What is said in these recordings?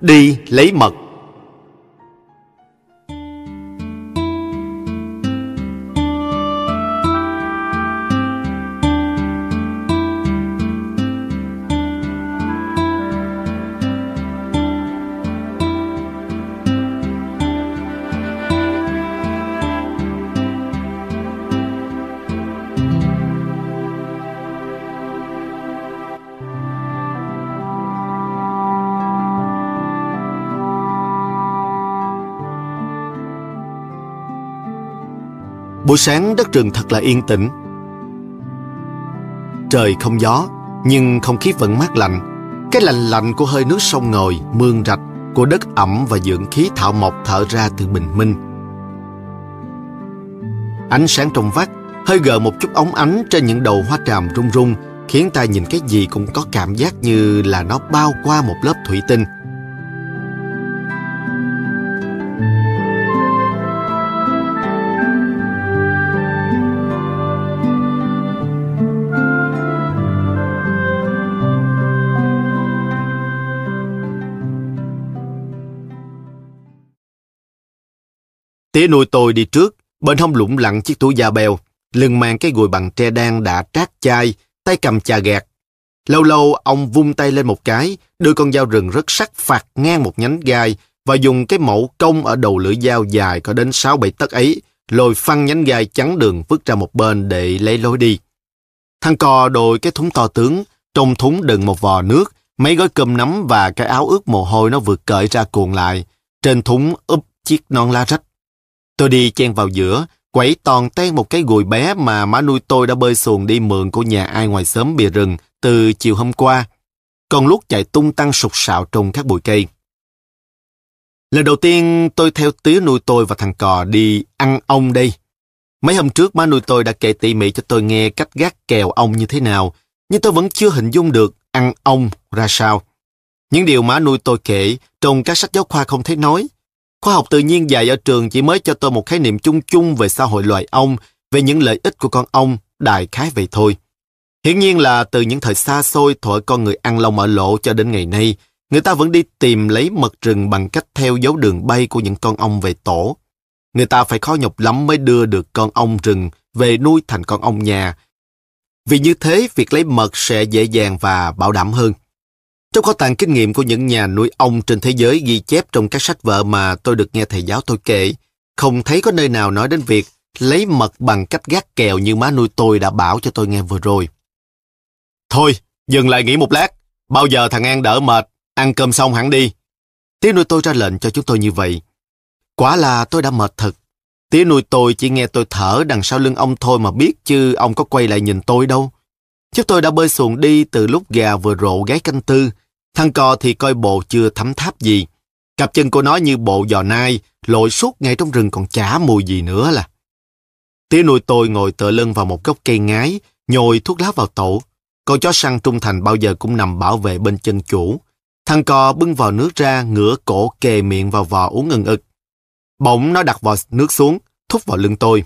Đi lấy mật. Buổi sáng đất rừng thật là yên tĩnh. Trời không gió, nhưng không khí vẫn mát lạnh. Cái lạnh lạnh của hơi nước sông ngòi, mương rạch, của đất ẩm và dưỡng khí thảo mộc thở ra từ bình minh. Ánh sáng trong vắt, hơi gờ một chút ống ánh trên những đầu hoa tràm rung rung, khiến ta nhìn cái gì cũng có cảm giác như là nó bao qua một lớp thủy tinh. Tía nuôi tôi đi trước, bên hông lũng lặng chiếc túi da bèo, lưng mang cái gùi bằng tre đan đã trát chai, tay cầm chà gạt. Lâu lâu ông vung tay lên một cái, đưa con dao rừng rất sắc phạt ngang một nhánh gai và dùng cái mẫu công ở đầu lưỡi dao dài có đến 6-7 tấc ấy, lôi phăng nhánh gai chắn đường vứt ra một bên để lấy lối đi. Thằng cò đội cái thúng to tướng, trong thúng đựng một vò nước, mấy gói cơm nắm và cái áo ướt mồ hôi nó vừa cởi ra cuộn lại. Trên thúng úp chiếc non la rách. Tôi đi chen vào giữa, quẩy toàn ten một cái gùi bé mà má nuôi tôi đã bơi xuồng đi mượn của nhà ai ngoài xóm bìa rừng từ chiều hôm qua. Còn lúc chạy tung tăng sục sạo trong các bụi cây. Lần đầu tiên tôi theo tía nuôi tôi và thằng cò đi ăn ong đây. Mấy hôm trước má nuôi tôi đã kể tỉ mỉ cho tôi nghe cách gác kèo ong như thế nào, nhưng tôi vẫn chưa hình dung được ăn ong ra sao. Những điều má nuôi tôi kể trong các sách giáo khoa không thấy nói. Khoa học tự nhiên dạy ở trường chỉ mới cho tôi một khái niệm chung chung về xã hội loài ong, về những lợi ích của con ong, đại khái vậy thôi. Hiển nhiên là từ những thời xa xôi thuở con người ăn lông ở lộ cho đến ngày nay, người ta vẫn đi tìm lấy mật rừng bằng cách theo dấu đường bay của những con ong về tổ. Người ta phải khó nhọc lắm mới đưa được con ong rừng về nuôi thành con ong nhà. Vì như thế, việc lấy mật sẽ dễ dàng và bảo đảm hơn. Trong kho tàng kinh nghiệm của những nhà nuôi ong trên thế giới ghi chép trong các sách vở mà tôi được nghe thầy giáo tôi kể, không thấy có nơi nào nói đến việc lấy mật bằng cách gác kèo như má nuôi tôi đã bảo cho tôi nghe vừa rồi. Thôi, dừng lại nghỉ một lát. Bao giờ thằng An đỡ mệt, ăn cơm xong hẳn đi. Tía nuôi tôi ra lệnh cho chúng tôi như vậy. Quả là tôi đã mệt thật. Tía nuôi tôi chỉ nghe tôi thở đằng sau lưng ông thôi mà biết chứ ông có quay lại nhìn tôi đâu. Chúng tôi đã bơi xuồng đi từ lúc gà vừa rộ gái canh tư. Thằng cò thì coi bộ chưa thấm tháp gì. Cặp chân của nó như bộ giò nai, lội suốt ngay trong rừng còn chả mùi gì nữa là. Tía nuôi tôi ngồi tựa lưng vào một gốc cây ngái, nhồi thuốc lá vào tổ. Con chó săn trung thành bao giờ cũng nằm bảo vệ bên chân chủ. Thằng cò bưng vào nước ra, ngửa cổ kề miệng vào vò uống ngừng ực. Bỗng nó đặt vò nước xuống, thúc vào lưng tôi.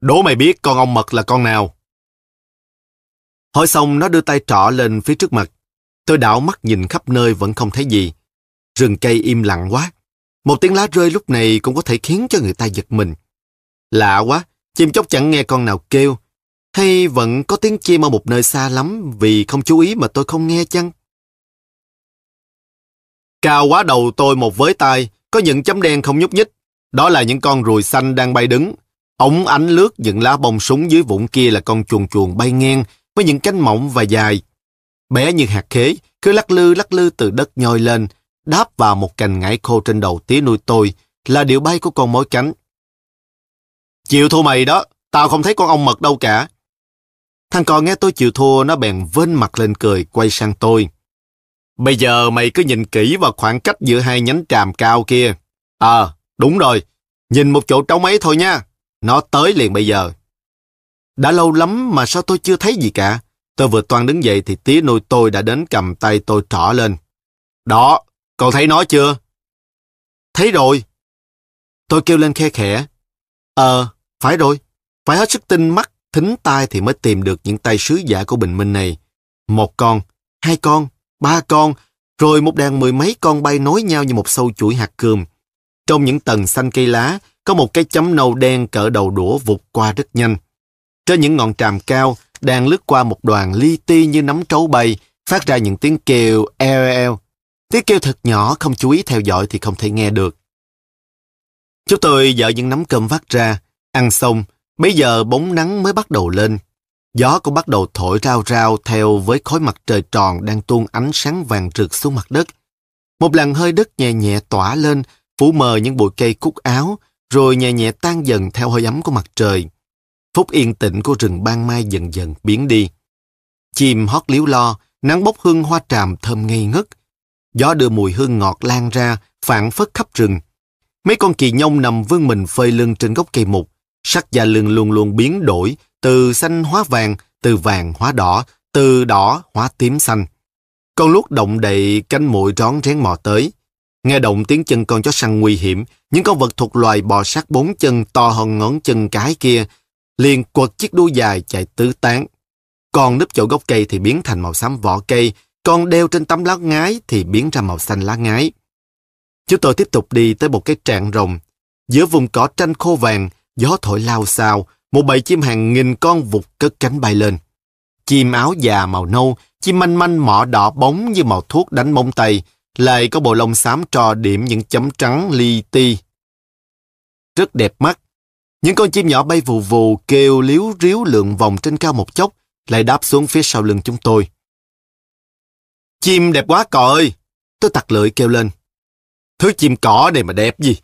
Đố mày biết con ong mật là con nào? Hỏi xong nó đưa tay trọ lên phía trước mặt. Tôi đảo mắt nhìn khắp nơi vẫn không thấy gì. Rừng cây im lặng quá. Một tiếng lá rơi lúc này cũng có thể khiến cho người ta giật mình. Lạ quá, chim chóc chẳng nghe con nào kêu. Hay vẫn có tiếng chim ở một nơi xa lắm vì không chú ý mà tôi không nghe chăng? Cao quá đầu tôi một với tay, có những chấm đen không nhúc nhích. Đó là những con ruồi xanh đang bay đứng. Ống ánh lướt những lá bông súng dưới vũng kia là con chuồn chuồn bay ngang với những cánh mỏng và dài. Bé như hạt khế, cứ lắc lư lắc lư từ đất nhoi lên, đáp vào một cành ngải khô trên đầu tía nuôi tôi, là điệu bay của con mối cánh. Chịu thua mày đó, tao không thấy con ong mật đâu cả. Thằng con nghe tôi chịu thua, nó bèn vên mặt lên cười, quay sang tôi. Bây giờ mày cứ nhìn kỹ vào khoảng cách giữa hai nhánh tràm cao kia. Ờ, à, đúng rồi, nhìn một chỗ trống ấy thôi nha. Nó tới liền bây giờ. Đã lâu lắm mà sao tôi chưa thấy gì cả. Tôi vừa toan đứng dậy thì tía nuôi tôi đã đến cầm tay tôi trỏ lên. Đó, cậu thấy nó chưa? Thấy rồi. Tôi kêu lên khe khẽ. Ờ, phải rồi. Phải hết sức tinh mắt, thính tai thì mới tìm được những tay sứ giả của bình minh này. Một con, hai con, ba con, rồi một đàn mười mấy con bay nối nhau như một sâu chuỗi hạt cườm. Trong những tầng xanh cây lá, có một cái chấm nâu đen cỡ đầu đũa vụt qua rất nhanh. Trên những ngọn tràm cao, đang lướt qua một đoàn li ti như nắm trấu bay, phát ra những tiếng kêu eo eo. Tiếng kêu thật nhỏ, không chú ý theo dõi thì không thể nghe được. Chúng tôi dở những nắm cơm vắt ra, ăn xong, bây giờ bóng nắng mới bắt đầu lên. Gió cũng bắt đầu thổi rao rao theo với khối mặt trời tròn đang tuôn ánh sáng vàng rực xuống mặt đất. Một làn hơi đất nhẹ nhẹ tỏa lên, phủ mờ những bụi cây cúc áo, rồi nhẹ nhẹ tan dần theo hơi ấm của mặt trời. Phút yên tĩnh của rừng ban mai dần dần biến đi. Chim hót liếu lo, nắng bốc hương hoa tràm thơm ngây ngất. Gió đưa mùi hương ngọt lan ra, phản phất khắp rừng. Mấy con kỳ nhông nằm vươn mình phơi lưng trên gốc cây mục. Sắc da lưng luôn luôn biến đổi, từ xanh hóa vàng, từ vàng hóa đỏ, từ đỏ hóa tím xanh. Con lúc động đậy cánh mũi rón rén mò tới. Nghe động tiếng chân con chó săn nguy hiểm, những con vật thuộc loài bò sát bốn chân to hơn ngón chân cái kia, liền quật chiếc đuôi dài chạy tứ tán. Con núp chỗ gốc cây thì biến thành màu xám vỏ cây, con đeo trên tấm lá ngái thì biến ra màu xanh lá ngái. Chúng tôi tiếp tục đi tới một cái trạng rồng. Giữa vùng cỏ tranh khô vàng, gió thổi lao xao, một bầy chim hàng nghìn con vụt cất cánh bay lên. Chim áo già màu nâu, chim manh manh mỏ đỏ bóng như màu thuốc đánh mông tay, lại có bộ lông xám trò điểm những chấm trắng li ti. Rất đẹp mắt. Những con chim nhỏ bay vù vù kêu liếu ríu lượn vòng trên cao một chốc, lại đáp xuống phía sau lưng chúng tôi. Chim đẹp quá cò ơi! Tôi tặc lưỡi kêu lên. Thứ chim cỏ này mà đẹp gì?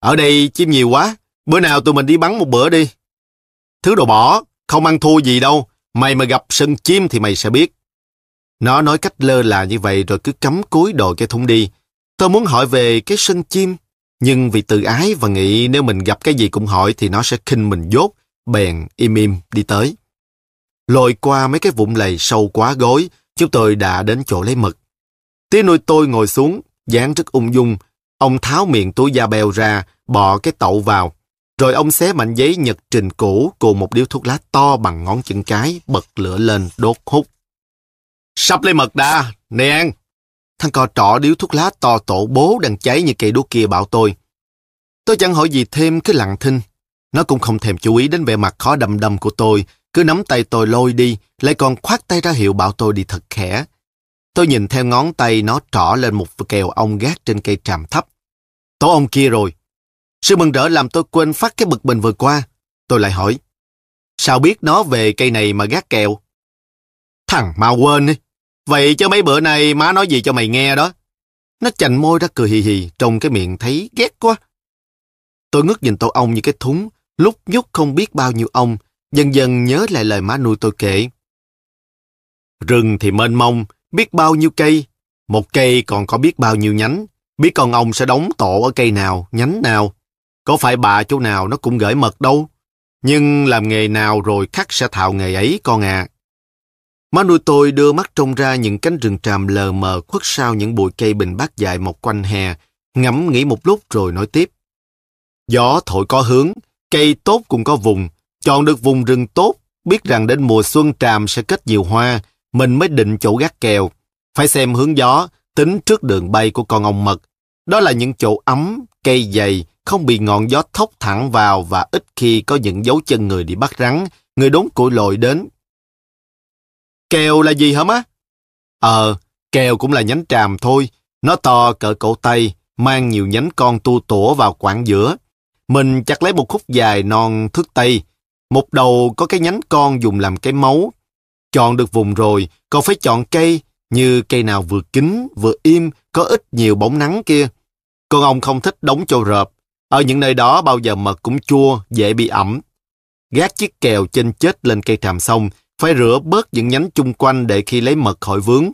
Ở đây chim nhiều quá, bữa nào tụi mình đi bắn một bữa đi. Thứ đồ bỏ, không ăn thua gì đâu, mày mà gặp sân chim thì mày sẽ biết. Nó nói cách lơ là như vậy rồi cứ cắm cúi đồ cái thung đi. Tôi muốn hỏi về cái sân chim, nhưng vì tự ái và nghĩ nếu mình gặp cái gì cũng hỏi thì nó sẽ khinh mình dốt, bèn im im đi tới. Lội qua mấy cái vụn lầy sâu quá gối, chúng tôi đã đến chỗ lấy mực. Tía nuôi tôi ngồi xuống, dáng rất ung dung. Ông tháo miệng túi da bèo ra, bỏ cái tậu vào. Rồi ông xé mảnh giấy nhật trình cũ cùng một điếu thuốc lá to bằng ngón chân cái, bật lửa lên, đốt hút. Sắp lấy mật đã, nè ăn. Thằng cò trọ điếu thuốc lá to tổ bố đang cháy như cây đũa kia bảo tôi. Tôi chẳng hỏi gì thêm cứ lặng thinh. Nó cũng không thèm chú ý đến vẻ mặt khó đầm đầm của tôi, cứ nắm tay tôi lôi đi, lại còn khoát tay ra hiệu bảo tôi đi thật khẽ. Tôi nhìn theo ngón tay nó trỏ lên một kèo ong gác trên cây tràm thấp. Tổ ong kia rồi. Sự mừng rỡ làm tôi quên phát cái bực mình vừa qua. Tôi lại hỏi, sao biết nó về cây này mà gác kèo? Thằng mau quên đi. Vậy chứ mấy bữa nay má nói gì cho mày nghe đó. Nó chành môi ra cười hì hì, trong cái miệng thấy ghét quá. Tôi ngước nhìn tổ ong như cái thúng, lúc nhúc không biết bao nhiêu ong, dần dần nhớ lại lời má nuôi tôi kể. Rừng thì mênh mông, biết bao nhiêu cây, một cây còn có biết bao nhiêu nhánh, biết con ong sẽ đóng tổ ở cây nào, nhánh nào. Có phải bà chỗ nào nó cũng gửi mật đâu. Nhưng làm nghề nào rồi khắc sẽ thạo nghề ấy con à. Má nuôi tôi đưa mắt trông ra những cánh rừng tràm lờ mờ khuất sau những bụi cây bình bát dài một quanh hè, ngẫm nghĩ một lúc rồi nói tiếp. Gió thổi có hướng, cây tốt cũng có vùng, chọn được vùng rừng tốt, biết rằng đến mùa xuân tràm sẽ kết nhiều hoa, mình mới định chỗ gác kèo. Phải xem hướng gió, tính trước đường bay của con ong mật. Đó là những chỗ ấm, cây dày, không bị ngọn gió thốc thẳng vào và ít khi có những dấu chân người đi bắt rắn, người đốn củi lội đến. Kèo là gì hả má? Ờ, kèo cũng là nhánh tràm thôi. Nó to cỡ cổ tay, mang nhiều nhánh con tu tủa vào quãng giữa. Mình chặt lấy một khúc dài non thước tây. Một đầu có cái nhánh con dùng làm cái máu. Chọn được vùng rồi, còn phải chọn cây, như cây nào vừa kín, vừa im, có ít nhiều bóng nắng kia. Con ông không thích đóng châu rợp. Ở những nơi đó bao giờ mật cũng chua, dễ bị ẩm. Gác chiếc kèo trên chết lên cây tràm sông, phải rửa bớt những nhánh chung quanh để khi lấy mật khỏi vướng.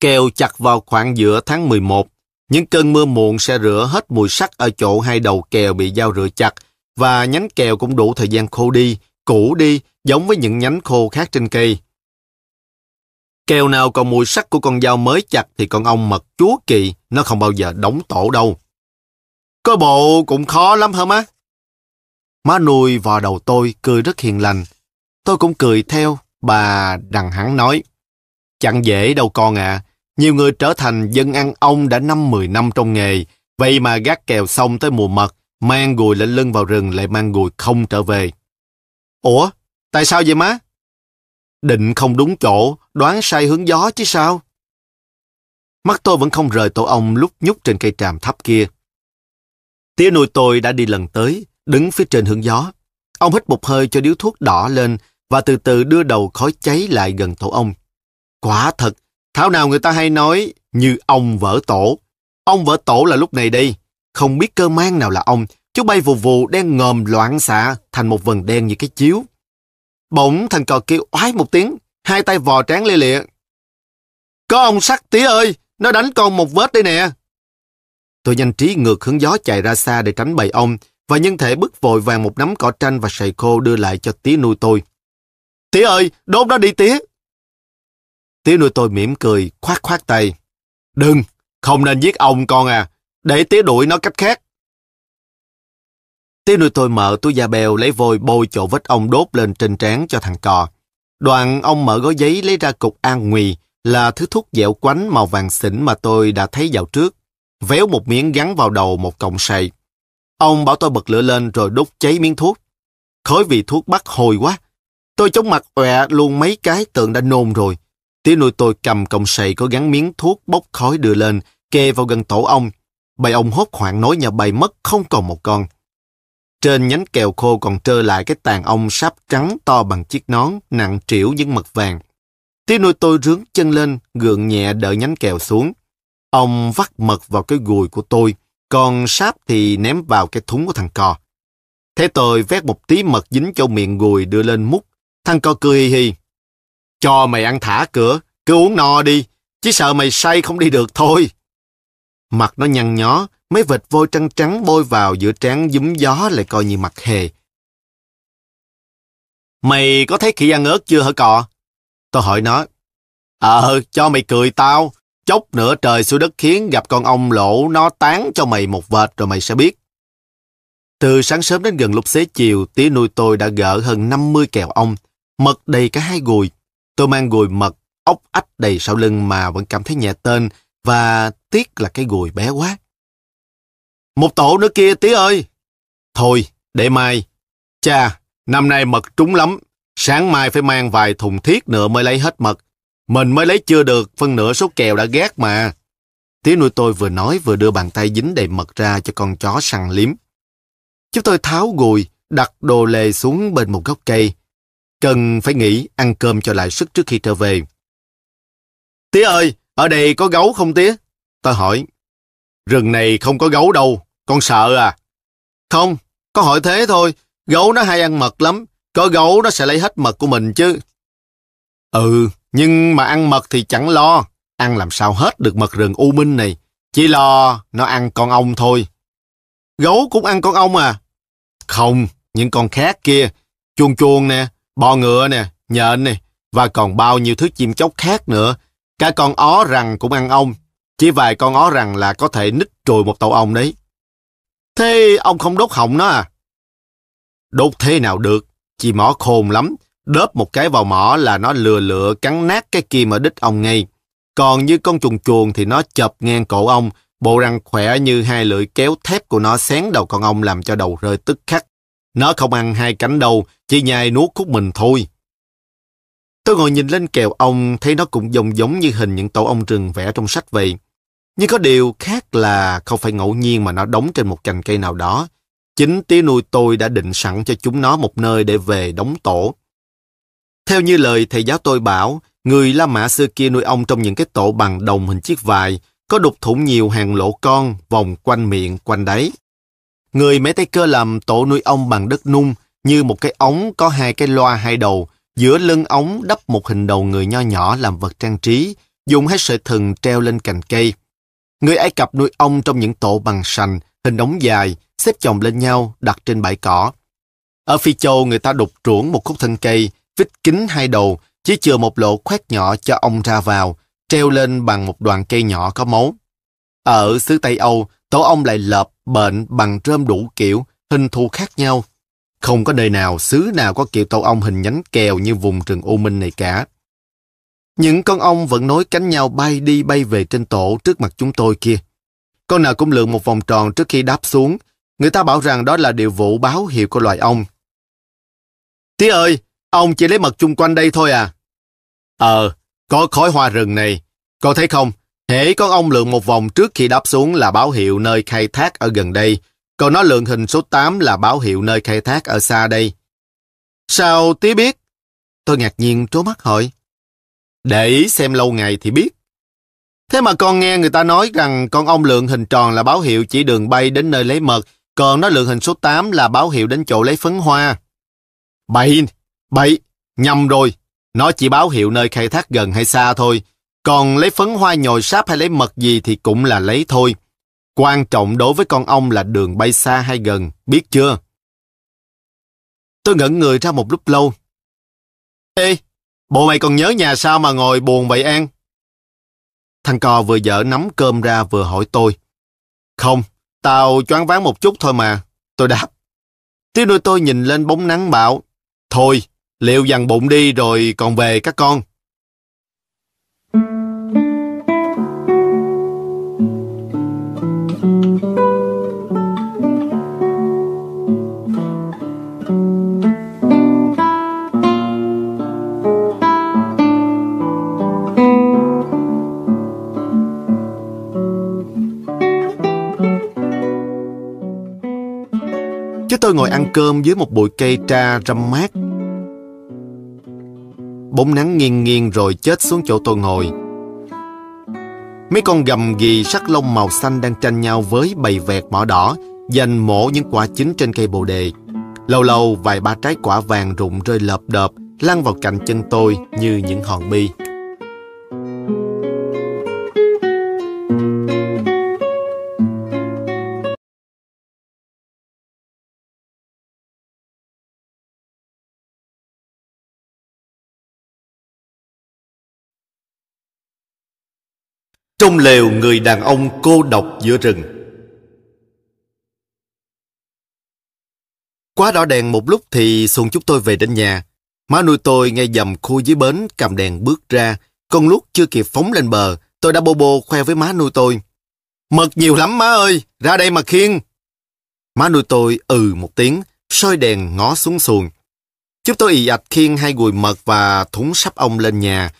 Kèo chặt vào khoảng giữa tháng 11, những cơn mưa muộn sẽ rửa hết mùi sắt ở chỗ hai đầu kèo bị dao rửa chặt và nhánh kèo cũng đủ thời gian khô đi, cũ đi, giống với những nhánh khô khác trên cây. Kèo nào còn mùi sắc của con dao mới chặt thì con ong mật chúa kỳ, nó không bao giờ đóng tổ đâu. Có bộ cũng khó lắm hả má? Má nuôi vào đầu tôi, cười rất hiền lành. Tôi cũng cười theo, bà đằng hắn nói. Chẳng dễ đâu con à, Nhiều người trở thành dân ăn ong đã năm 10 năm trong nghề, vậy mà gác kèo xong tới mùa mật, mang gùi lên lưng vào rừng lại mang gùi không trở về. Ủa, tại sao vậy má? Định không đúng chỗ, đoán sai hướng gió chứ sao? Mắt tôi vẫn không rời tổ ong lúc nhúc trên cây tràm thấp kia. Tía nuôi tôi đã đi lần tới, đứng phía trên hướng gió. Ông hít một hơi cho điếu thuốc đỏ lên và từ từ đưa đầu khói cháy lại gần tổ ong. Quả thật, thảo nào người ta hay nói như ông vỡ tổ. Ông vỡ tổ là lúc này đây. Không biết cơ mang nào là ông, chú bay vù vù đen ngòm loạn xạ thành một vần đen như cái chiếu. Bỗng thằng cò kêu oái một tiếng, hai tay vò trán lê lịa. Có ông sắc tía ơi, nó đánh con một vết đây nè. Tôi nhanh trí ngược hướng gió chạy ra xa để tránh bầy ong và nhân thể bước vội vàng một nắm cỏ tranh và sầy khô đưa lại cho tía nuôi tôi. Tía ơi, đốt nó đi tía. Tía nuôi tôi mỉm cười, khoát khoát tay. Đừng, không nên giết ông con à, để tía đuổi nó cách khác. Tía nuôi tôi mở túi da bèo lấy vôi bôi chỗ vết ong đốt lên trên trán cho thằng cò. Đoạn ông mở gói giấy lấy ra cục an nguy là thứ thuốc dẻo quánh màu vàng xỉn mà tôi đã thấy dạo trước. Véo một miếng gắn vào đầu một cọng sậy. Ông bảo tôi bật lửa lên rồi đốt cháy miếng thuốc. Khói vị thuốc bắt hồi quá. Tôi chống mặt ọe luôn mấy cái tượng đã nôn rồi. Tía nuôi tôi cầm cọng sầy có gắn miếng thuốc bốc khói đưa lên, kê vào gần tổ ông. Bầy ông hốt hoảng nói nhà bầy mất không còn một con. Trên nhánh kèo khô còn trơ lại cái tàn ong sáp trắng to bằng chiếc nón, nặng trĩu những mật vàng. Tía nuôi tôi rướng chân lên, gượng nhẹ đỡ nhánh kèo xuống. Ông vắt mật vào cái gùi của tôi, còn sáp thì ném vào cái thúng của thằng cò. Thế tôi vét một tí mật dính cho miệng gùi đưa lên mút. Thằng cò cười hi hi. Cho mày ăn thả cửa, cứ uống no đi, chỉ sợ mày say không đi được thôi. Mặt nó nhăn nhó, mấy vệt vôi trắng trắng bôi vào giữa trán dúm gió lại coi như mặt hề. Mày có thấy khỉ ăn ớt chưa hả cò? Tôi hỏi nó. Ờ, cho mày cười tao. Chốc nữa trời xuống đất khiến gặp con ong lỗ nó tán cho mày một vệt rồi mày sẽ biết. Từ sáng sớm đến gần lúc xế chiều, tía nuôi tôi đã gỡ hơn 50 kèo ong, mật đầy cả hai gùi. Tôi mang gùi mật, ốc ách đầy sau lưng mà vẫn cảm thấy nhẹ tên và tiếc là cái gùi bé quá. Một tổ nữa kia tí ơi. Thôi, để mai. Cha, năm nay mật trúng lắm. Sáng mai phải mang vài thùng thiết nữa mới lấy hết mật. Mình mới lấy chưa được, phân nửa số kèo đã ghét mà. Tía nuôi tôi vừa nói vừa đưa bàn tay dính đầy mật ra cho con chó săn liếm. Chúng tôi tháo gùi, đặt đồ lề xuống bên một gốc cây. Cần phải nghỉ ăn cơm cho lại sức trước khi trở về. Tía ơi, ở đây có gấu không tía? Tôi hỏi. Rừng này không có gấu đâu, con sợ à? Không, có hỏi thế thôi, gấu nó hay ăn mật lắm, có gấu nó sẽ lấy hết mật của mình chứ. Ừ, nhưng mà ăn mật thì chẳng lo, ăn làm sao hết được mật rừng U Minh này, chỉ lo nó ăn con ong thôi. Gấu cũng ăn con ong à? Không, những con khác kia, chuông chuông nè, bò ngựa nè, nhện nè, và còn bao nhiêu thứ chim chóc khác nữa. Cả con ó rằng cũng ăn ong, chỉ vài con ó rằng là có thể nít trùi một tổ ong đấy. Thế ông không đốt họng nó à? Đốt thế nào được, chị mỏ khôn lắm. Đớp một cái vào mỏ là nó lừa lựa cắn nát cái kim ở đít ong ngay. Còn như con chuồn chuồn thì nó chập ngang cổ ong, bộ răng khỏe như hai lưỡi kéo thép của nó xén đầu con ong làm cho đầu rơi tức khắc. Nó không ăn hai cánh đâu, chỉ nhai nuốt khúc mình thôi. Tôi ngồi nhìn lên kèo ong, thấy nó cũng giống giống như hình những tổ ong rừng vẽ trong sách vậy. Nhưng có điều khác là không phải ngẫu nhiên mà nó đóng trên một cành cây nào đó. Chính tía nuôi tôi đã định sẵn cho chúng nó một nơi để về đóng tổ. Theo như lời thầy giáo tôi bảo, người La Mã xưa kia nuôi ong trong những cái tổ bằng đồng hình chiếc vài, có đục thủng nhiều hàng lỗ con vòng quanh miệng, quanh đáy. Người mấy tay cơ làm tổ nuôi ong bằng đất nung, như một cái ống có hai cái loa hai đầu, giữa lưng ống đắp một hình đầu người nho nhỏ làm vật trang trí, dùng hai sợi thừng treo lên cành cây. Người Ai Cập nuôi ong trong những tổ bằng sành, hình ống dài, xếp chồng lên nhau, đặt trên bãi cỏ. Ở Phi Châu người ta đục ruộng một khúc thân cây, vít kính hai đầu, chỉ chừa một lỗ khoét nhỏ cho ong ra vào, treo lên bằng một đoạn cây nhỏ có mấu Ở xứ Tây Âu, tổ ong lại lợp, bệnh bằng rơm đủ kiểu, hình thù khác nhau. Không có nơi nào, xứ nào có kiểu tổ ong hình nhánh kèo như vùng rừng U Minh này cả. Những con ong vẫn nối cánh nhau bay đi bay về trên tổ trước mặt chúng tôi kia. Con nào cũng lượn một vòng tròn trước khi đáp xuống. Người ta bảo rằng đó là điều vụ báo hiệu của loài ong. Tía ơi, ông chỉ lấy mật chung quanh đây thôi à? Ờ, có khói hoa rừng này. cô thấy không? Hễ con ong lượn một vòng trước khi đáp xuống là báo hiệu nơi khai thác ở gần đây. Còn nó lượn hình số 8 là báo hiệu nơi khai thác ở xa đây. Sao tí biết? Tôi ngạc nhiên trố mắt hỏi. Để ý xem lâu ngày thì biết. Thế mà con nghe người ta nói rằng con ong lượn hình tròn là báo hiệu chỉ đường bay đến nơi lấy mật, còn nó lượn hình số 8 là báo hiệu đến chỗ lấy phấn hoa. Bậy, bậy, nhầm rồi. Nó chỉ báo hiệu nơi khai thác gần hay xa thôi. Còn lấy phấn hoa nhồi sáp hay lấy mật gì thì cũng là lấy thôi. Quan trọng đối với con ong là đường bay xa hay gần, biết chưa? Tôi ngẩn người ra một lúc lâu. Ê, bộ mày còn nhớ nhà sao mà ngồi buồn vậy An? Thằng cò vừa dở nắm cơm ra vừa hỏi tôi. Không, tao choáng váng một chút thôi mà. Tôi đáp. Tiếng đôi tôi nhìn lên bóng nắng bảo. Thôi, liệu dằn bụng đi rồi còn về các con. Tôi ngồi ăn cơm dưới một bụi cây tra râm mát. Bóng nắng nghiêng nghiêng rồi chết xuống chỗ tôi ngồi. Mấy con gầm ghì sắc lông màu xanh đang tranh nhau với bầy vẹt mỏ đỏ, dành mổ những quả chín trên cây bồ đề. Lâu lâu vài ba trái quả vàng rụng rơi lợp đợp, lăn vào cạnh chân tôi như những hòn bi. Trong lều người đàn ông cô độc giữa rừng Quá đỏ đèn một lúc thì Xuân chúng tôi về đến nhà. Má nuôi tôi ngay dầm khu dưới bến cầm đèn bước ra. Con lúc chưa kịp phóng lên bờ, tôi đã bô bô khoe với má nuôi tôi. Mật nhiều lắm má ơi, ra đây mà khiêng. Má nuôi tôi ừ một tiếng, soi đèn ngó xuống xuồng. Chúng tôi ì ạch khiêng hai gùi mật và thúng sắp ong lên nhà,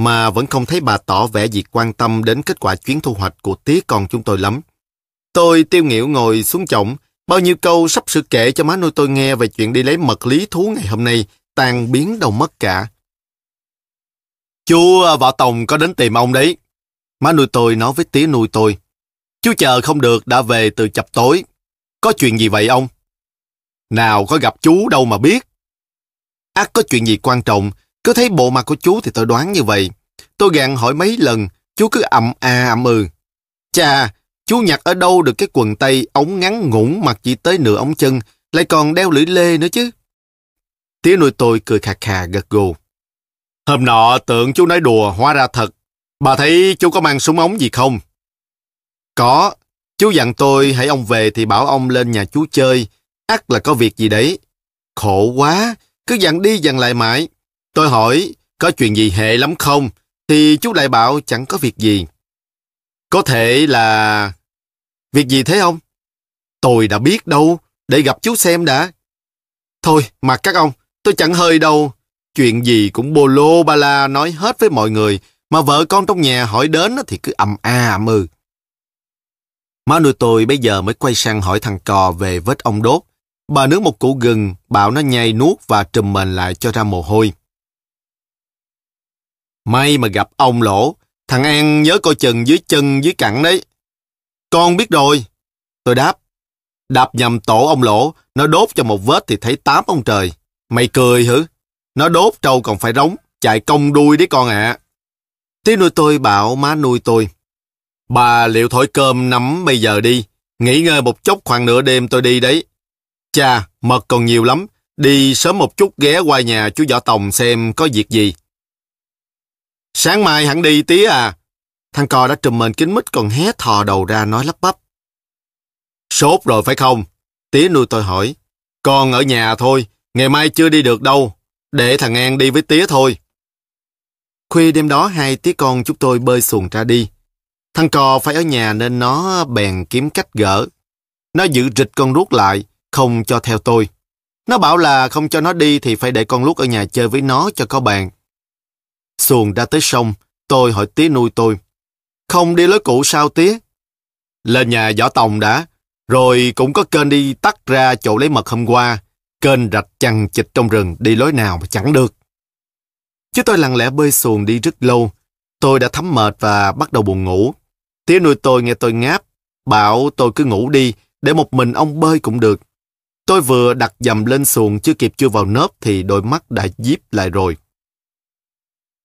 mà vẫn không thấy bà tỏ vẻ gì quan tâm đến kết quả chuyến thu hoạch của tía con chúng tôi lắm. Tôi tiêu nghỉu ngồi xuống chổng, bao nhiêu câu sắp sửa kể cho má nuôi tôi nghe về chuyện đi lấy mật lý thú ngày hôm nay, tan biến đâu mất cả. Chú à, Võ Tòng có đến tìm ông đấy. Má nuôi tôi nói với tía nuôi tôi. Chú chờ không được đã về từ chập tối. Có chuyện gì vậy ông? Nào có gặp chú đâu mà biết. Ác có chuyện gì quan trọng cứ thấy bộ mặt của chú thì tôi đoán như vậy. Tôi gạn hỏi mấy lần, chú cứ ậm à ậm ừ. Chà, chú nhặt ở đâu được cái quần tây ống ngắn ngủn mặc chỉ tới nửa ống chân, lại còn đeo lưỡi lê nữa chứ. Tía nuôi tôi cười khà khà gật gù. Hôm nọ tưởng chú nói đùa, hóa ra thật. Bà thấy chú có mang súng ống gì không? Có. Chú dặn tôi hãy ông về thì bảo ông lên nhà chú chơi. ắt là có việc gì đấy. Khổ quá, cứ dặn đi dặn lại mãi. Tôi hỏi, có chuyện gì hệ lắm không? Thì chú lại bảo chẳng có việc gì. Có thể là... Việc gì thế ông Tôi đã biết đâu, để gặp chú xem đã. Thôi, mặc các ông, tôi chẳng hơi đâu. Chuyện gì cũng bô lô ba la nói hết với mọi người, mà vợ con trong nhà hỏi đến thì cứ ầm a ầm ừ. Má nuôi tôi bây giờ mới quay sang hỏi thằng cò về vết ông đốt. Bà nướng một củ gừng, bảo nó nhai nuốt và trùm mền lại cho ra mồ hôi. May mà gặp ông lỗ, thằng An nhớ coi chừng dưới chân dưới cẳng đấy. Con biết rồi. Tôi đáp. Đạp nhầm tổ ông lỗ, nó đốt cho một vết thì thấy tám ông trời. Mày cười hử? Nó đốt trâu còn phải rống, chạy công đuôi đấy con ạ. À. Tí nuôi tôi bảo má nuôi tôi. Bà liệu thổi cơm nắm bây giờ đi, nghỉ ngơi một chút khoảng nửa đêm tôi đi đấy. Cha, mật còn nhiều lắm, đi sớm một chút ghé qua nhà chú Võ Tòng xem có việc gì. Sáng mai hẳn đi tí à. Thằng cò đã trùm mền kín mít còn hé thò đầu ra nói lắp bắp. Sốt rồi phải không? Tía nuôi tôi hỏi. Con ở nhà thôi, ngày mai chưa đi được đâu. Để thằng An đi với tía thôi. Khuya đêm đó hai tí con chúng tôi bơi xuồng ra đi. Thằng cò phải ở nhà nên nó bèn kiếm cách gỡ. Nó giữ rịch con rút lại, không cho theo tôi. Nó bảo là không cho nó đi thì phải để con rút ở nhà chơi với nó cho có bạn. Xuồng đã tới sông, tôi hỏi tía nuôi tôi. Không đi lối cũ sao tía? Lên nhà võ tòng đã, rồi cũng có kênh đi tắt ra chỗ lấy mật hôm qua. Kênh rạch chằng chịch trong rừng đi lối nào mà chẳng được. Chứ tôi lặng lẽ bơi xuồng đi rất lâu. Tôi đã thấm mệt và bắt đầu buồn ngủ. Tía nuôi tôi nghe tôi ngáp, bảo tôi cứ ngủ đi, để một mình ông bơi cũng được. Tôi vừa đặt dầm lên xuồng chưa kịp chưa vào nớp thì đôi mắt đã díp lại rồi.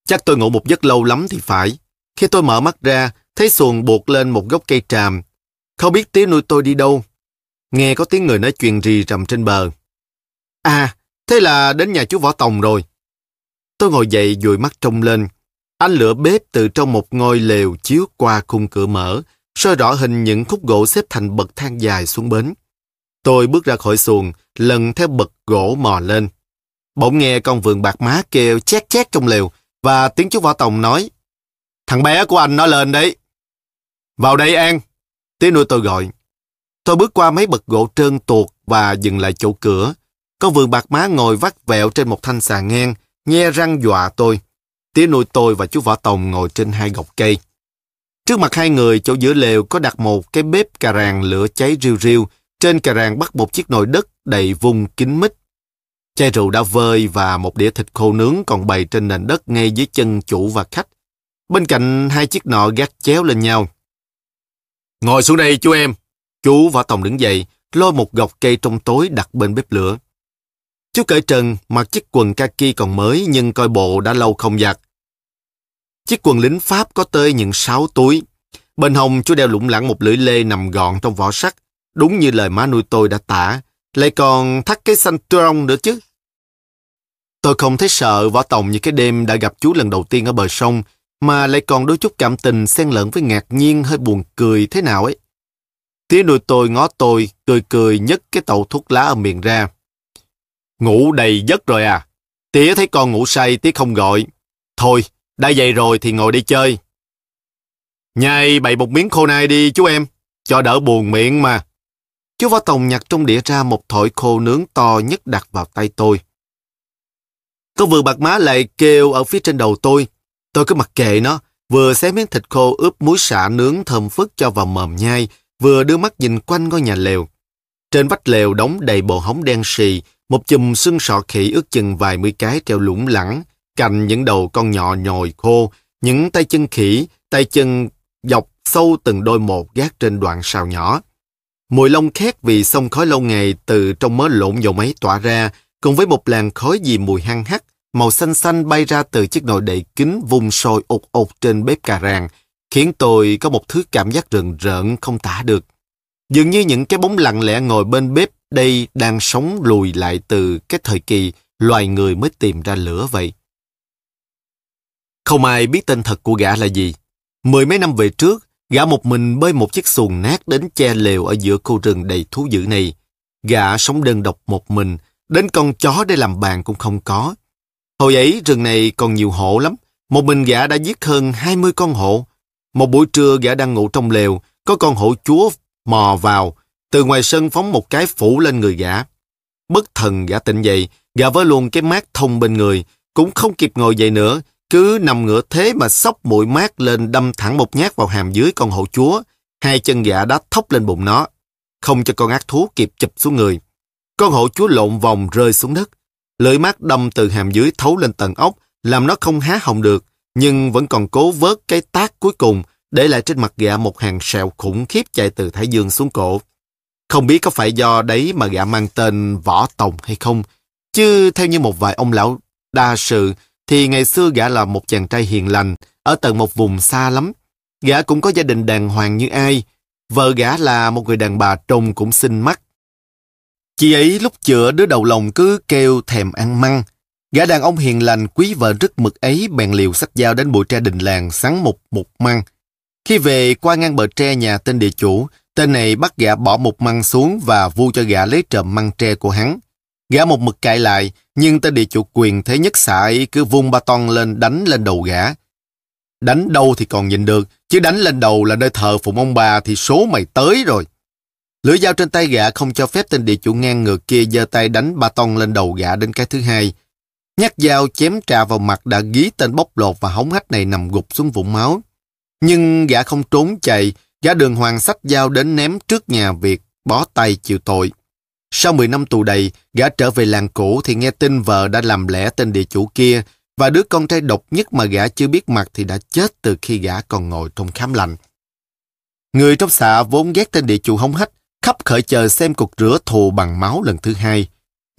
Chắc tôi ngủ một giấc lâu lắm thì phải. Khi tôi mở mắt ra, thấy xuồng buộc lên một gốc cây tràm. Không biết tía nuôi tôi đi đâu. Nghe có tiếng người nói chuyện rì rầm trên bờ. À, thế là đến nhà chú Võ Tòng rồi. Tôi ngồi dậy dụi mắt trông lên. Ánh lửa bếp từ trong một ngôi lều chiếu qua khung cửa mở, soi rõ hình những khúc gỗ xếp thành bậc thang dài xuống bến. Tôi bước ra khỏi xuồng, lần theo bậc gỗ mò lên. Bỗng nghe con vườn bạc má kêu chét chét trong lều, và tiếng chú Võ Tòng nói, Thằng bé của anh nó lên đấy. Vào đây An. Tiếng nuôi tôi gọi. Tôi bước qua mấy bậc gỗ trơn tuột và dừng lại chỗ cửa. Con vườn bạc má ngồi vắt vẹo trên một thanh xà ngang, nhe răng dọa tôi. Tiếng nuôi tôi và chú Võ Tòng ngồi trên hai gọc cây. Trước mặt hai người, chỗ giữa lều có đặt một cái bếp cà ràng lửa cháy riu riu. Trên cà ràng bắt một chiếc nồi đất đầy vùng kín mít. Chai rượu đã vơi và một đĩa thịt khô nướng còn bày trên nền đất ngay dưới chân chủ và khách. Bên cạnh hai chiếc nọ gác chéo lên nhau. Ngồi xuống đây chú em. Chú Võ Tòng đứng dậy, lôi một gọc cây trong tối đặt bên bếp lửa. Chú cởi trần, mặc chiếc quần kaki còn mới nhưng coi bộ đã lâu không giặt. Chiếc quần lính Pháp có tới những sáu túi. Bên hông chú đeo lủng lẳng một lưỡi lê nằm gọn trong vỏ sắt, đúng như lời má nuôi tôi đã tả, lại còn thắt cái xanh trông nữa chứ. Tôi không thấy sợ võ tòng như cái đêm đã gặp chú lần đầu tiên ở bờ sông, mà lại còn đôi chút cảm tình xen lẫn với ngạc nhiên hơi buồn cười thế nào ấy. Tía nuôi tôi ngó tôi, cười cười nhấc cái tàu thuốc lá ở miệng ra. Ngủ đầy giấc rồi à? Tía thấy con ngủ say, tía không gọi. Thôi, đã dậy rồi thì ngồi đi chơi. Nhai bày một miếng khô nai đi chú em, cho đỡ buồn miệng mà. Chú Võ Tòng nhặt trong đĩa ra một thỏi khô nướng to nhất đặt vào tay tôi. Con vừa bạc má lại kêu ở phía trên đầu tôi. Tôi cứ mặc kệ nó, vừa xé miếng thịt khô ướp muối xả nướng thơm phức cho vào mồm nhai, vừa đưa mắt nhìn quanh ngôi nhà lều. Trên vách lều đóng đầy bộ hóng đen xì, một chùm xương sọ khỉ ước chừng vài mươi cái treo lủng lẳng, cạnh những đầu con nhọ nhồi khô, những tay chân khỉ, tay chân dọc sâu từng đôi một gác trên đoạn sào nhỏ. Mùi lông khét vì xông khói lâu ngày từ trong mớ lộn dầu máy tỏa ra, cùng với một làn khói gì mùi hăng hắc, màu xanh xanh bay ra từ chiếc nồi đậy kính vùng sôi ột ột trên bếp cà ràng, khiến tôi có một thứ cảm giác rợn rợn không tả được. Dường như những cái bóng lặng lẽ ngồi bên bếp đây đang sống lùi lại từ cái thời kỳ loài người mới tìm ra lửa vậy. Không ai biết tên thật của gã là gì. Mười mấy năm về trước, gã một mình bơi một chiếc xuồng nát đến che lều ở giữa khu rừng đầy thú dữ này. Gã sống đơn độc một mình, đến con chó để làm bàn cũng không có. Hồi ấy rừng này còn nhiều hổ lắm. Một mình gã đã giết hơn 20 con hổ. Một buổi trưa gã đang ngủ trong lều, có con hổ chúa mò vào, từ ngoài sân phóng một cái phủ lên người gã. Bất thần gã tỉnh dậy, gã với luôn cái mát thông bên người, cũng không kịp ngồi dậy nữa, cứ nằm ngửa thế mà sóc mũi mát lên đâm thẳng một nhát vào hàm dưới con hổ chúa. Hai chân gã đã thốc lên bụng nó, không cho con ác thú kịp chụp xuống người. Con hổ chúa lộn vòng rơi xuống đất. Lưỡi mát đâm từ hàm dưới thấu lên tận ốc, làm nó không há họng được, nhưng vẫn còn cố vớt cái tác cuối cùng, để lại trên mặt gã một hàng sẹo khủng khiếp chạy từ thái dương xuống cổ. Không biết có phải do đấy mà gã mang tên Võ Tòng hay không, chứ theo như một vài ông lão đa sự, thì ngày xưa gã là một chàng trai hiền lành, ở tận một vùng xa lắm. Gã cũng có gia đình đàng hoàng như ai. Vợ gã là một người đàn bà trông cũng xinh mắt. Chị ấy lúc chữa đứa đầu lòng cứ kêu thèm ăn măng. Gã đàn ông hiền lành quý vợ rất mực ấy bèn liều sách dao đến bụi tre đình làng sắn một một măng. Khi về qua ngang bờ tre nhà tên địa chủ, tên này bắt gã bỏ một măng xuống và vu cho gã lấy trộm măng tre của hắn. Gã một mực cãi lại, nhưng tên địa chủ quyền thế nhất xã ấy cứ vung ba ton lên đánh lên đầu gã. Đánh đâu thì còn nhìn được, chứ đánh lên đầu là nơi thờ phụng ông bà thì số mày tới rồi. Lưỡi dao trên tay gã không cho phép tên địa chủ ngang ngược kia giơ tay đánh ba ton lên đầu gã đến cái thứ hai. Nhát dao chém trà vào mặt đã ghi tên bóc lột và hống hách này nằm gục xuống vũng máu. Nhưng gã không trốn chạy, gã đường hoàng sách dao đến ném trước nhà Việt, bó tay chịu tội. Sau 10 năm tù đầy, gã trở về làng cũ thì nghe tin vợ đã làm lẽ tên địa chủ kia và đứa con trai độc nhất mà gã chưa biết mặt thì đã chết từ khi gã còn ngồi trong khám lạnh. Người trong xã vốn ghét tên địa chủ hống hách, khắp khởi chờ xem cuộc rửa thù bằng máu lần thứ hai.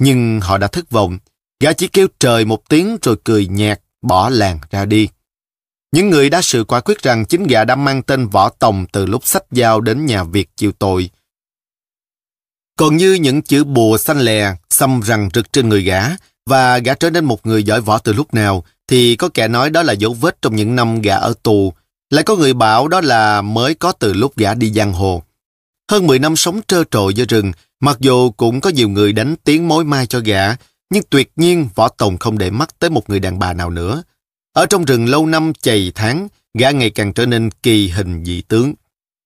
Nhưng họ đã thất vọng. Gã chỉ kêu trời một tiếng rồi cười nhạt, bỏ làng ra đi. Những người đã sự quả quyết rằng chính gã đã mang tên Võ Tòng từ lúc sách giao đến nhà Việt chịu tội. Còn như những chữ bùa xanh lè, xăm răng rực trên người gã, và gã trở nên một người giỏi võ từ lúc nào, thì có kẻ nói đó là dấu vết trong những năm gã ở tù. Lại có người bảo đó là mới có từ lúc gã đi giang hồ. Hơn 10 năm sống trơ trội giữa rừng, mặc dù cũng có nhiều người đánh tiếng mối mai cho gã, nhưng tuyệt nhiên Võ Tòng không để mắt tới một người đàn bà nào nữa. Ở trong rừng lâu năm chày tháng, gã ngày càng trở nên kỳ hình dị tướng.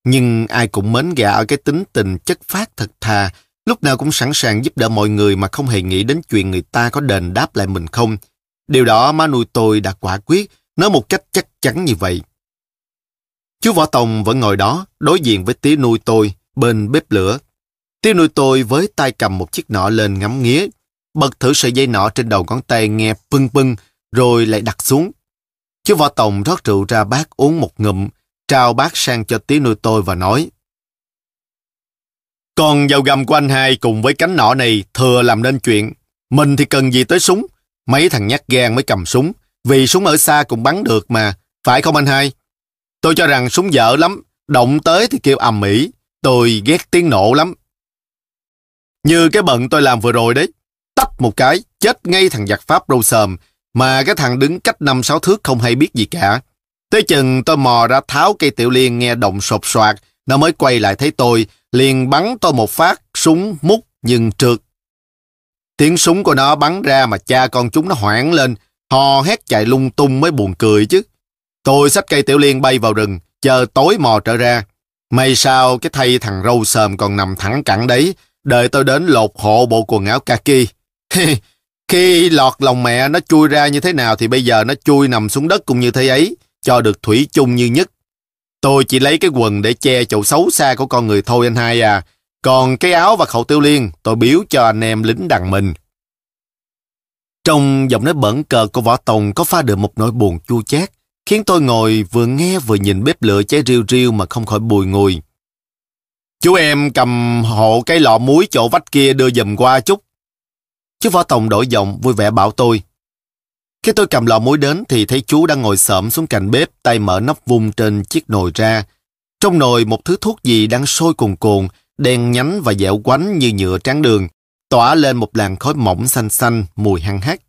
Nhưng ai cũng mến gã ở cái tính tình chất phát thật thà, lúc nào cũng sẵn sàng giúp đỡ mọi người mà không hề nghĩ đến chuyện người ta có đền đáp lại mình không. Điều đó má nuôi tôi đã quả quyết, nói một cách chắc chắn như vậy. Chú Võ Tòng vẫn ngồi đó, đối diện với tía nuôi tôi, bên bếp lửa. Tía nuôi tôi với tay cầm một chiếc nọ lên ngắm nghía, bật thử sợi dây nọ trên đầu ngón tay nghe pưng pưng, rồi lại đặt xuống. Chú Võ Tòng rót rượu ra bát uống một ngụm, trao bát sang cho tí nuôi tôi và nói Con dao găm của anh hai cùng với cánh nọ này thừa làm nên chuyện. Mình thì cần gì tới súng, mấy thằng nhát gan mới cầm súng, vì súng ở xa cũng bắn được mà, phải không anh hai? Tôi cho rằng súng dở lắm, động tới thì kêu ầm ĩ, tôi ghét tiếng nổ lắm. Như cái bận tôi làm vừa rồi đấy, tách một cái, chết ngay thằng giặc Pháp râu sờm, mà cái thằng đứng cách năm sáu thước không hay biết gì cả. Tới chừng tôi mò ra tháo cây tiểu liên nghe động sột soạt, nó mới quay lại thấy tôi, liền bắn tôi một phát, súng mút nhưng trượt. Tiếng súng của nó bắn ra mà cha con chúng nó hoảng lên, hò hét chạy lung tung mới buồn cười chứ. Tôi xách cây tiểu liên bay vào rừng, chờ tối mò trở ra. May sao cái thay thằng râu sờm còn nằm thẳng cẳng đấy, đợi tôi đến lột hộ bộ quần áo kaki. Khi lọt lòng mẹ nó chui ra như thế nào thì bây giờ nó chui nằm xuống đất cũng như thế ấy, cho được thủy chung như nhất. Tôi chỉ lấy cái quần để che chỗ xấu xa của con người thôi anh hai à. Còn cái áo và khẩu tiêu liên tôi biếu cho anh em lính đằng mình. Trong giọng nói bẩn cờ của Võ Tòng có pha được một nỗi buồn chua chát, khiến tôi ngồi vừa nghe vừa nhìn bếp lửa cháy riêu riêu mà không khỏi bùi ngùi. Chú em cầm hộ cái lọ muối chỗ vách kia đưa dùm qua chút. Chú Võ Tòng đổi giọng vui vẻ bảo tôi. Khi tôi cầm lọ muối đến thì thấy chú đang ngồi sợm xuống cạnh bếp, tay mở nắp vung trên chiếc nồi ra. Trong nồi một thứ thuốc gì đang sôi cuồn cuộn, đen nhánh và dẻo quánh như nhựa tráng đường, tỏa lên một làn khói mỏng xanh xanh, mùi hăng hắc.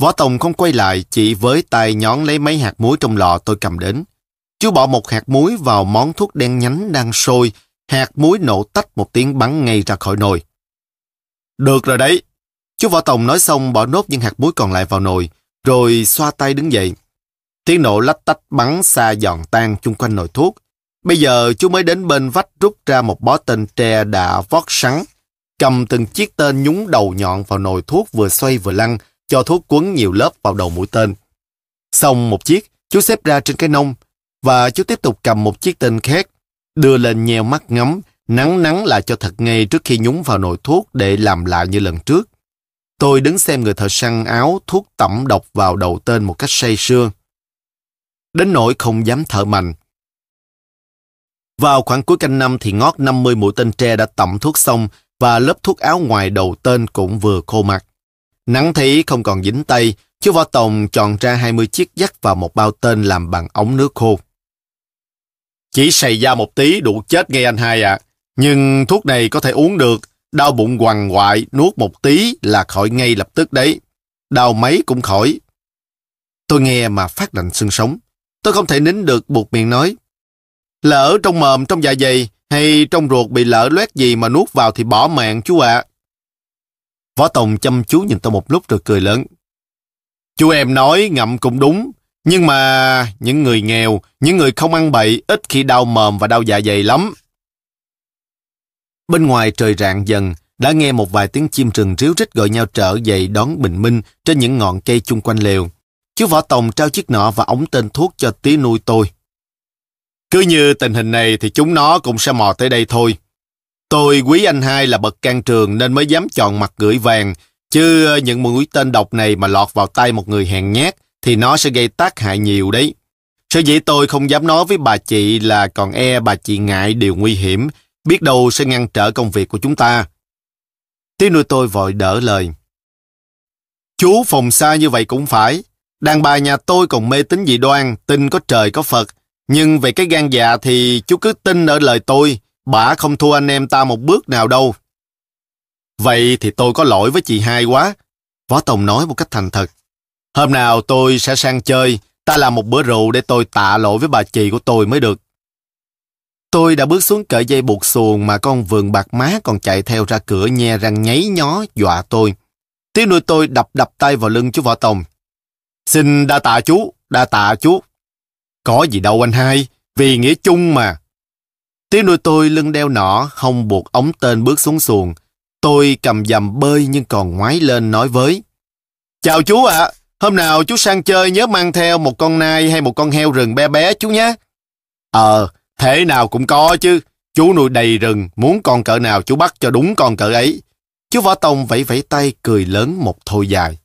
Võ Tòng không quay lại, chỉ với tay nhón lấy mấy hạt muối trong lọ tôi cầm đến. Chú bỏ một hạt muối vào món thuốc đen nhánh đang sôi, hạt muối nổ tách một tiếng bắn ngay ra khỏi nồi. Được rồi đấy. Chú Võ Tòng nói xong bỏ nốt những hạt muối còn lại vào nồi, rồi xoa tay đứng dậy. Tiếng nổ lách tách bắn xa giòn tan chung quanh nồi thuốc. Bây giờ chú mới đến bên vách rút ra một bó tên tre đã vót sắn, cầm từng chiếc tên nhúng đầu nhọn vào nồi thuốc vừa xoay vừa lăn, cho thuốc quấn nhiều lớp vào đầu mũi tên. Xong một chiếc, chú xếp ra trên cái nông, và chú tiếp tục cầm một chiếc tên khác, đưa lên nheo mắt ngắm, nắng nắng lại cho thật ngay trước khi nhúng vào nồi thuốc để làm lại như lần trước. Tôi đứng xem người thợ săn áo thuốc tẩm độc vào đầu tên một cách say sưa. Đến nỗi không dám thở mạnh. Vào khoảng cuối canh năm thì ngót 50 mũi tên tre đã tẩm thuốc xong và lớp thuốc áo ngoài đầu tên cũng vừa khô mặt. Nắng thấy không còn dính tay, chú Võ Tòng chọn ra 20 chiếc dắt vào một bao tên làm bằng ống nước khô. Chỉ xầy da một tí đủ chết ngay anh hai ạ. Nhưng thuốc này có thể uống được, đau bụng quằn quại, nuốt một tí là khỏi ngay lập tức đấy. Đau mấy cũng khỏi. Tôi nghe mà phát lạnh xương sống. Tôi không thể nín được buộc miệng nói. Lỡ trong mồm, trong dạ dày hay trong ruột bị lỡ loét gì mà nuốt vào thì bỏ mạng chú ạ. Võ Tòng chăm chú nhìn tôi một lúc rồi cười lớn. Chú em nói ngậm cũng đúng, nhưng mà những người nghèo, những người không ăn bậy ít khi đau mồm và đau dạ dày lắm. Bên ngoài trời rạng dần, đã nghe một vài tiếng chim rừng ríu rít gọi nhau trở dậy đón bình minh trên những ngọn cây chung quanh lều. Chú Võ Tòng trao chiếc nọ và ống tên thuốc cho tí nuôi tôi. Cứ như tình hình này thì chúng nó cũng sẽ mò tới đây thôi. Tôi quý anh hai là bậc can trường nên mới dám chọn mặt gửi vàng, chứ những mũi tên độc này mà lọt vào tay một người hèn nhát thì nó sẽ gây tác hại nhiều đấy. Sở dĩ tôi không dám nói với bà chị là còn e bà chị ngại điều nguy hiểm, biết đâu sẽ ngăn trở công việc của chúng ta. Tiếng nuôi tôi vội đỡ lời. Chú phòng xa như vậy cũng phải. Đàn bà nhà tôi còn mê tín dị đoan, tin có trời có Phật. Nhưng về cái gan dạ thì chú cứ tin ở lời tôi, bả không thua anh em ta một bước nào đâu. Vậy thì tôi có lỗi với chị hai quá. Võ Tòng nói một cách thành thật. Hôm nào tôi sẽ sang chơi, ta làm một bữa rượu để tôi tạ lỗi với bà chị của tôi mới được. Tôi đã bước xuống cởi dây buộc xuồng mà con vườn bạc má còn chạy theo ra cửa nhe răng nháy nhó dọa tôi. Tiếng nuôi tôi đập đập tay vào lưng chú Võ Tòng. Xin đa tạ chú, đa tạ chú. Có gì đâu anh hai, vì nghĩa chung mà. Tiếng nuôi tôi lưng đeo nỏ, hông buộc ống tên bước xuống xuồng. Tôi cầm dầm bơi nhưng còn ngoái lên nói với. Chào chú ạ, hôm nào chú sang chơi nhớ mang theo một con nai hay một con heo rừng bé bé chú nhé. Ờ, thế nào cũng có chứ. Chú nuôi đầy rừng, muốn con cỡ nào chú bắt cho đúng con cỡ ấy. Chú Võ Tông vẫy vẫy tay cười lớn một thôi dài.